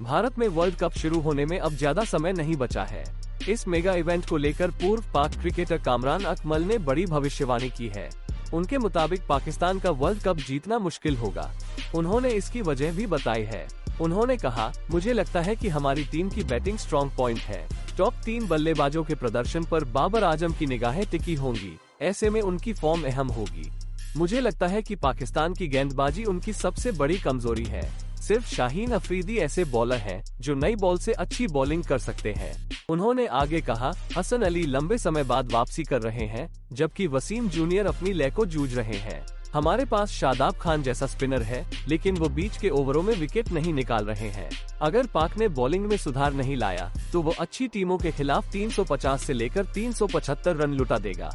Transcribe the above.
भारत में world cup शुरू होने में अब ज़्यादा समय नहीं बचा है। इस मेगा इवेंट को लेकर पूर्व पाक क्रिकेटर कामरान अकमल ने बड़ी भविष्यवाणी की है। उनके मुताबिक पाकिस्तान का वर्ल्ड कप जीतना मुश्किल होगा। उन्होंने इसकी वजह भी बताई है। उन्होंने कहा, मुझे लगता है कि हमारी टीम की बैटिंग स्ट्रॉन्ग पॉइंट है। टॉप तीन बल्लेबाजों के प्रदर्शन पर बाबर आज़म की निगाहें टिकी होंगी। ऐसे में उनकी फॉर्म अहम होगी। मुझे लगता है कि पाकिस्तान की गेंदबाजी उनकी सबसे बड़ी कमज़ोरी है। सिर्फ़ शाहीन अफरीदी ऐसे बॉलर हैं, जो नई बॉल से अच्छी बॉलिंग कर सकते हैं। उन्होंने आगे कहा, हसन अली लंबे समय बाद वापसी कर रहे हैं, जबकि वसीम जूनियर अपनी लय को जूझ रहे हैं। हमारे पास शादाब खान जैसा स्पिनर है, लेकिन वो बीच के ओवरों में विकेट नहीं निकाल रहे हैं। अगर पाक ने बॉलिंग में सुधार नहीं लाया तो वो अच्छी टीमों के खिलाफ 350 से लेकर 375 रन लुटा देगा।